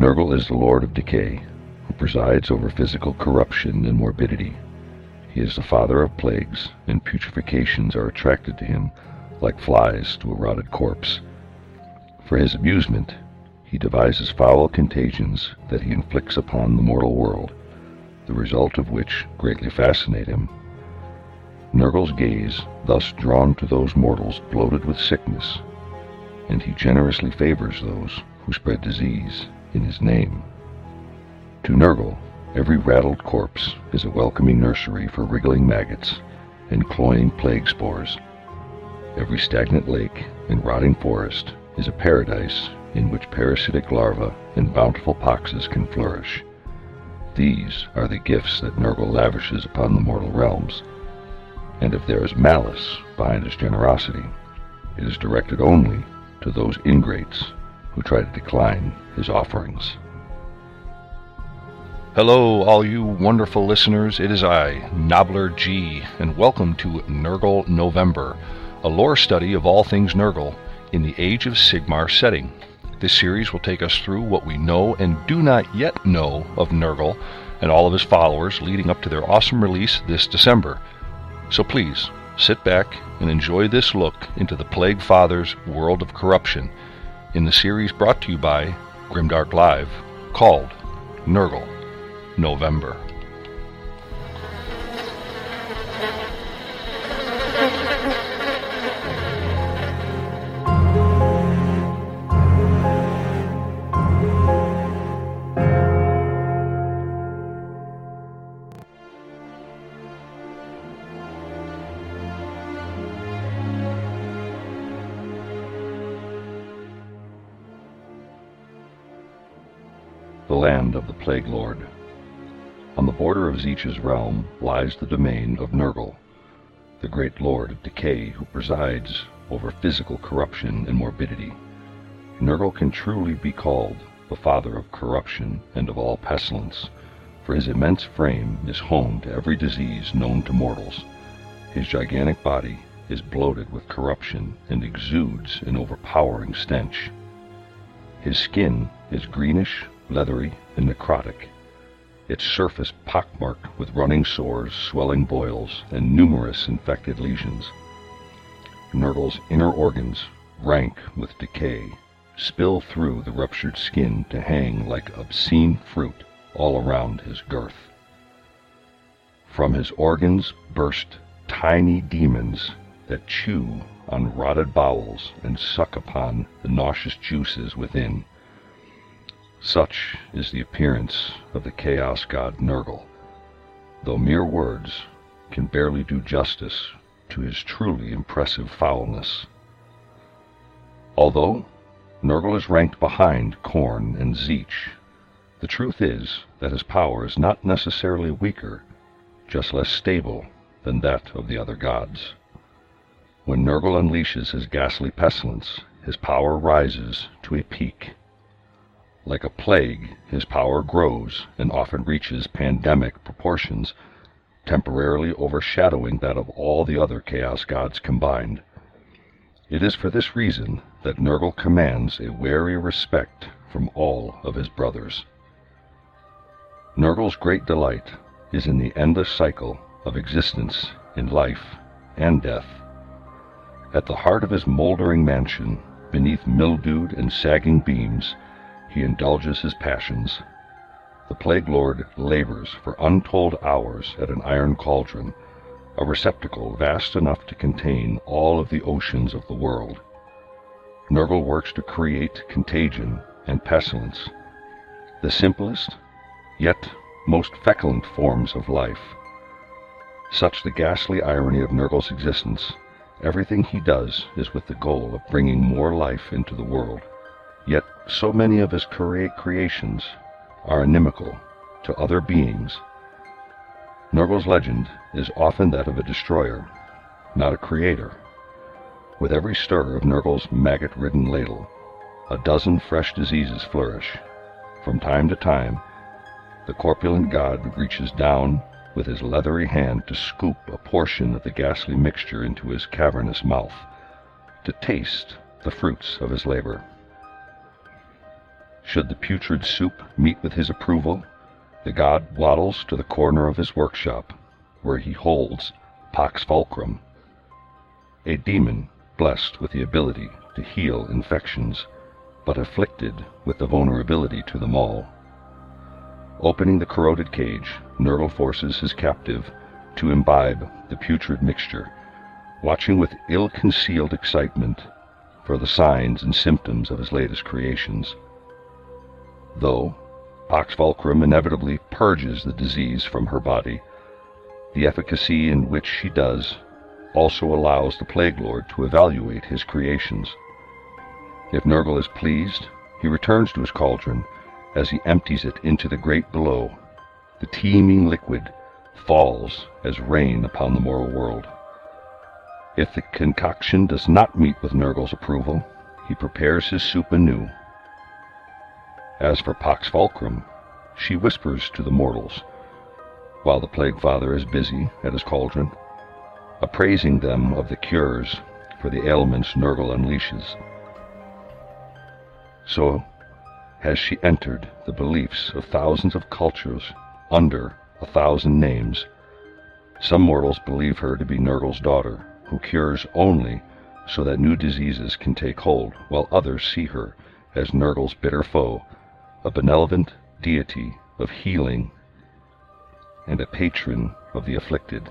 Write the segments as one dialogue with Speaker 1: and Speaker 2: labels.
Speaker 1: Nurgle is the lord of decay, who presides over physical corruption and morbidity. He is the father of plagues, and putrefacients are attracted to him like flies to a rotted corpse. For his amusement, he devises foul contagions that he inflicts upon the mortal world, the result of which greatly fascinate him. Nurgle's gaze thus drawn to those mortals bloated with sickness, and he generously favors those who spread disease in his name. To Nurgle, every rattled corpse is a welcoming nursery for wriggling maggots and cloying plague spores. Every stagnant lake and rotting forest is a paradise in which parasitic larvae and bountiful poxes can flourish. These are the gifts that Nurgle lavishes upon the mortal realms, and if there is malice behind his generosity, it is directed only to those ingrates who try to decline his offerings.
Speaker 2: Hello, all you wonderful listeners. It is I, Nobbler G, and welcome to Nurgle November, a lore study of all things Nurgle in the Age of Sigmar setting. This series will take us through what we know and do not yet know of Nurgle and all of his followers leading up to their awesome release this December. So please, sit back and enjoy this look into the Plague Father's world of corruption in the series brought to you by Grimdark Live called Nurgle November.
Speaker 1: Land of the Plague Lord. On the border of Tzeentch's realm lies the domain of Nurgle, the great lord of decay who presides over physical corruption and morbidity. Nurgle can truly be called the father of corruption and of all pestilence, for his immense frame is home to every disease known to mortals. His gigantic body is bloated with corruption and exudes an overpowering stench. His skin is greenish, leathery, and necrotic, its surface pockmarked with running sores, swelling boils, and numerous infected lesions. Nurgle's inner organs, rank with decay, spill through the ruptured skin to hang like obscene fruit all around his girth. From his organs burst tiny demons that chew on rotted bowels and suck upon the nauseous juices within. Such is the appearance of the Chaos God Nurgle, though mere words can barely do justice to his truly impressive foulness. Although Nurgle is ranked behind Khorne and Tzeentch, the truth is that his power is not necessarily weaker, just less stable than that of the other gods. When Nurgle unleashes his ghastly pestilence, his power rises to a peak. Like a plague, his power grows and often reaches pandemic proportions, temporarily overshadowing that of all the other Chaos Gods combined. It is for this reason that Nurgle commands a wary respect from all of his brothers. Nurgle's great delight is in the endless cycle of existence in life and death. At the heart of his moldering mansion, beneath mildewed and sagging beams, he indulges his passions. The Plague Lord labors for untold hours at an iron cauldron, a receptacle vast enough to contain all of the oceans of the world. Nurgle works to create contagion and pestilence, the simplest, yet most feculent forms of life. Such the ghastly irony of Nurgle's existence, everything he does is with the goal of bringing more life into the world. Yet so many of his create creations are inimical to other beings. Nurgle's legend is often that of a destroyer, not a creator. With every stir of Nurgle's maggot-ridden ladle, a dozen fresh diseases flourish. From time to time, the corpulent god reaches down with his leathery hand to scoop a portion of the ghastly mixture into his cavernous mouth, to taste the fruits of his labor. Should the putrid soup meet with his approval, the god waddles to the corner of his workshop, where he holds Pax Fulcrum, a demon blessed with the ability to heal infections, but afflicted with the vulnerability to them all. Opening the corroded cage, Nurgle forces his captive to imbibe the putrid mixture, watching with ill-concealed excitement for the signs and symptoms of his latest creations. Though Pax inevitably purges the disease from her body, the efficacy in which she does also allows the Plague Lord to evaluate his creations. If Nurgle is pleased, he returns to his cauldron as he empties it into the grate below. The teeming liquid falls as rain upon the mortal world. If the concoction does not meet with Nurgle's approval, he prepares his soup anew. As for Pax Fulcrum, she whispers to the mortals, while the Plague Father is busy at his cauldron, appraising them of the cures for the ailments Nurgle unleashes. So has she entered the beliefs of thousands of cultures under a thousand names. Some mortals believe her to be Nurgle's daughter, who cures only so that new diseases can take hold, while others see her as Nurgle's bitter foe, a benevolent deity of healing and a patron of the afflicted.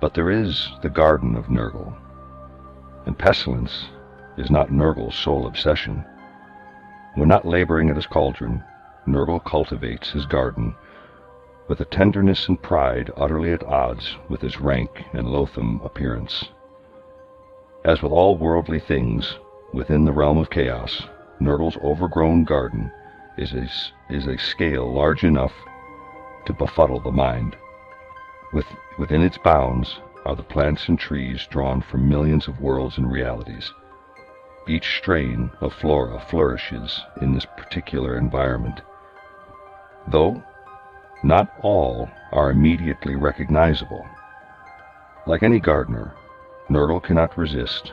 Speaker 1: But there is the garden of Nurgle, and pestilence is not Nurgle's sole obsession. When not laboring at his cauldron, Nurgle cultivates his garden with a tenderness and pride utterly at odds with his rank and loathsome appearance. As with all worldly things within the realm of chaos, Nurgle's overgrown garden is a, is a scale large enough to befuddle the mind. With, within its bounds are the plants and trees drawn from millions of worlds and realities. Each strain of flora flourishes in this particular environment, though not all are immediately recognizable. Like any gardener, Nurgle cannot resist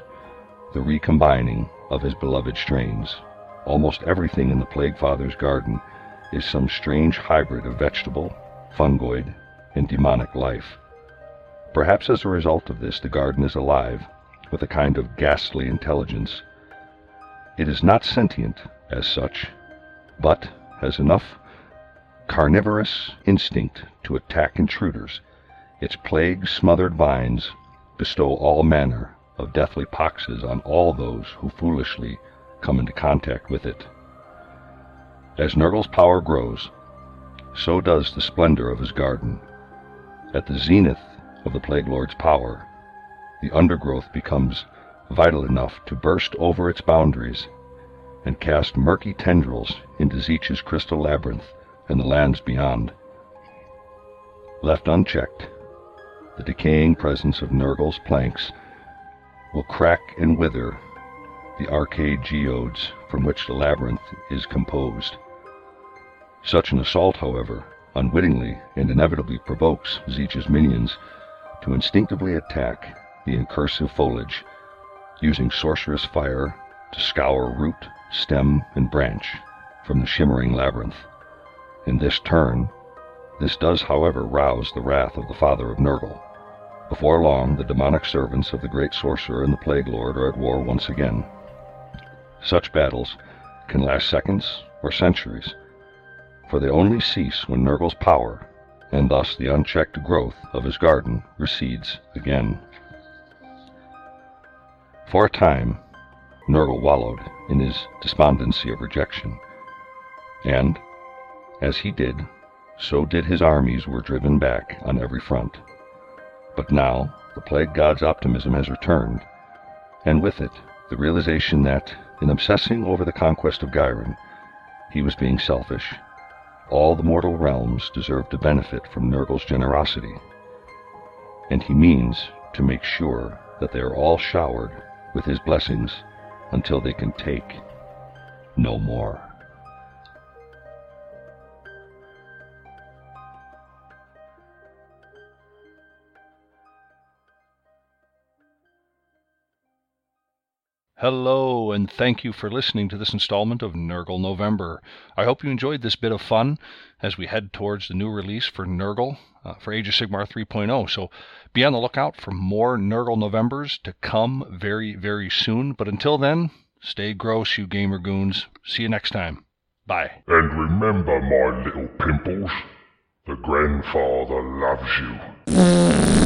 Speaker 1: the recombining of his beloved strains. Almost everything in the Plague Father's garden is some strange hybrid of vegetable, fungoid, and demonic life. Perhaps as a result of this, the garden is alive with a kind of ghastly intelligence it is not sentient as such, but has enough carnivorous instinct to attack intruders. Its plague-smothered vines bestow all manner of deathly poxes on all those who foolishly come into contact with it. As Nurgle's power grows, so does the splendor of his garden. At the zenith of the Plague Lord's power, the undergrowth becomes vital enough to burst over its boundaries and cast murky tendrils into Tzeentch's crystal labyrinth and the lands beyond. Left unchecked, the decaying presence of Nurgle's planks will crack and wither the arcade geodes from which the labyrinth is composed. Such an assault, however, unwittingly and inevitably provokes Tzeentch's minions to instinctively attack the incursive foliage using sorcerous fire to scour root, stem, and branch from the shimmering labyrinth. In this turn, this does, however, rouse the wrath of the father of Nurgle. Before long, the demonic servants of the great sorcerer and the Plague Lord are at war once again. Such battles can last seconds or centuries, for they only cease when Nurgle's power, and thus the unchecked growth of his garden, recedes again. For a time, Nurgle wallowed in his despondency of rejection, and, as he did, so did his armies were driven back on every front. But now the plague god's optimism has returned, and with it the realization that, in obsessing over the conquest of Ghyran, he was being selfish. All the mortal realms deserve to benefit from Nurgle's generosity, and he means to make sure that they are all showered with his blessings until they can take no more. Hello, and thank you for listening to this installment of Nurgle November. I hope you enjoyed this bit of fun as we head towards the new release for Nurgle uh, for Age of Sigmar 3.0. So be on the lookout for more Nurgle Novembers to come very, very soon. But until then, stay gross, you gamer goons. See you next time. Bye.
Speaker 3: And remember, my little pimples, the grandfather loves you.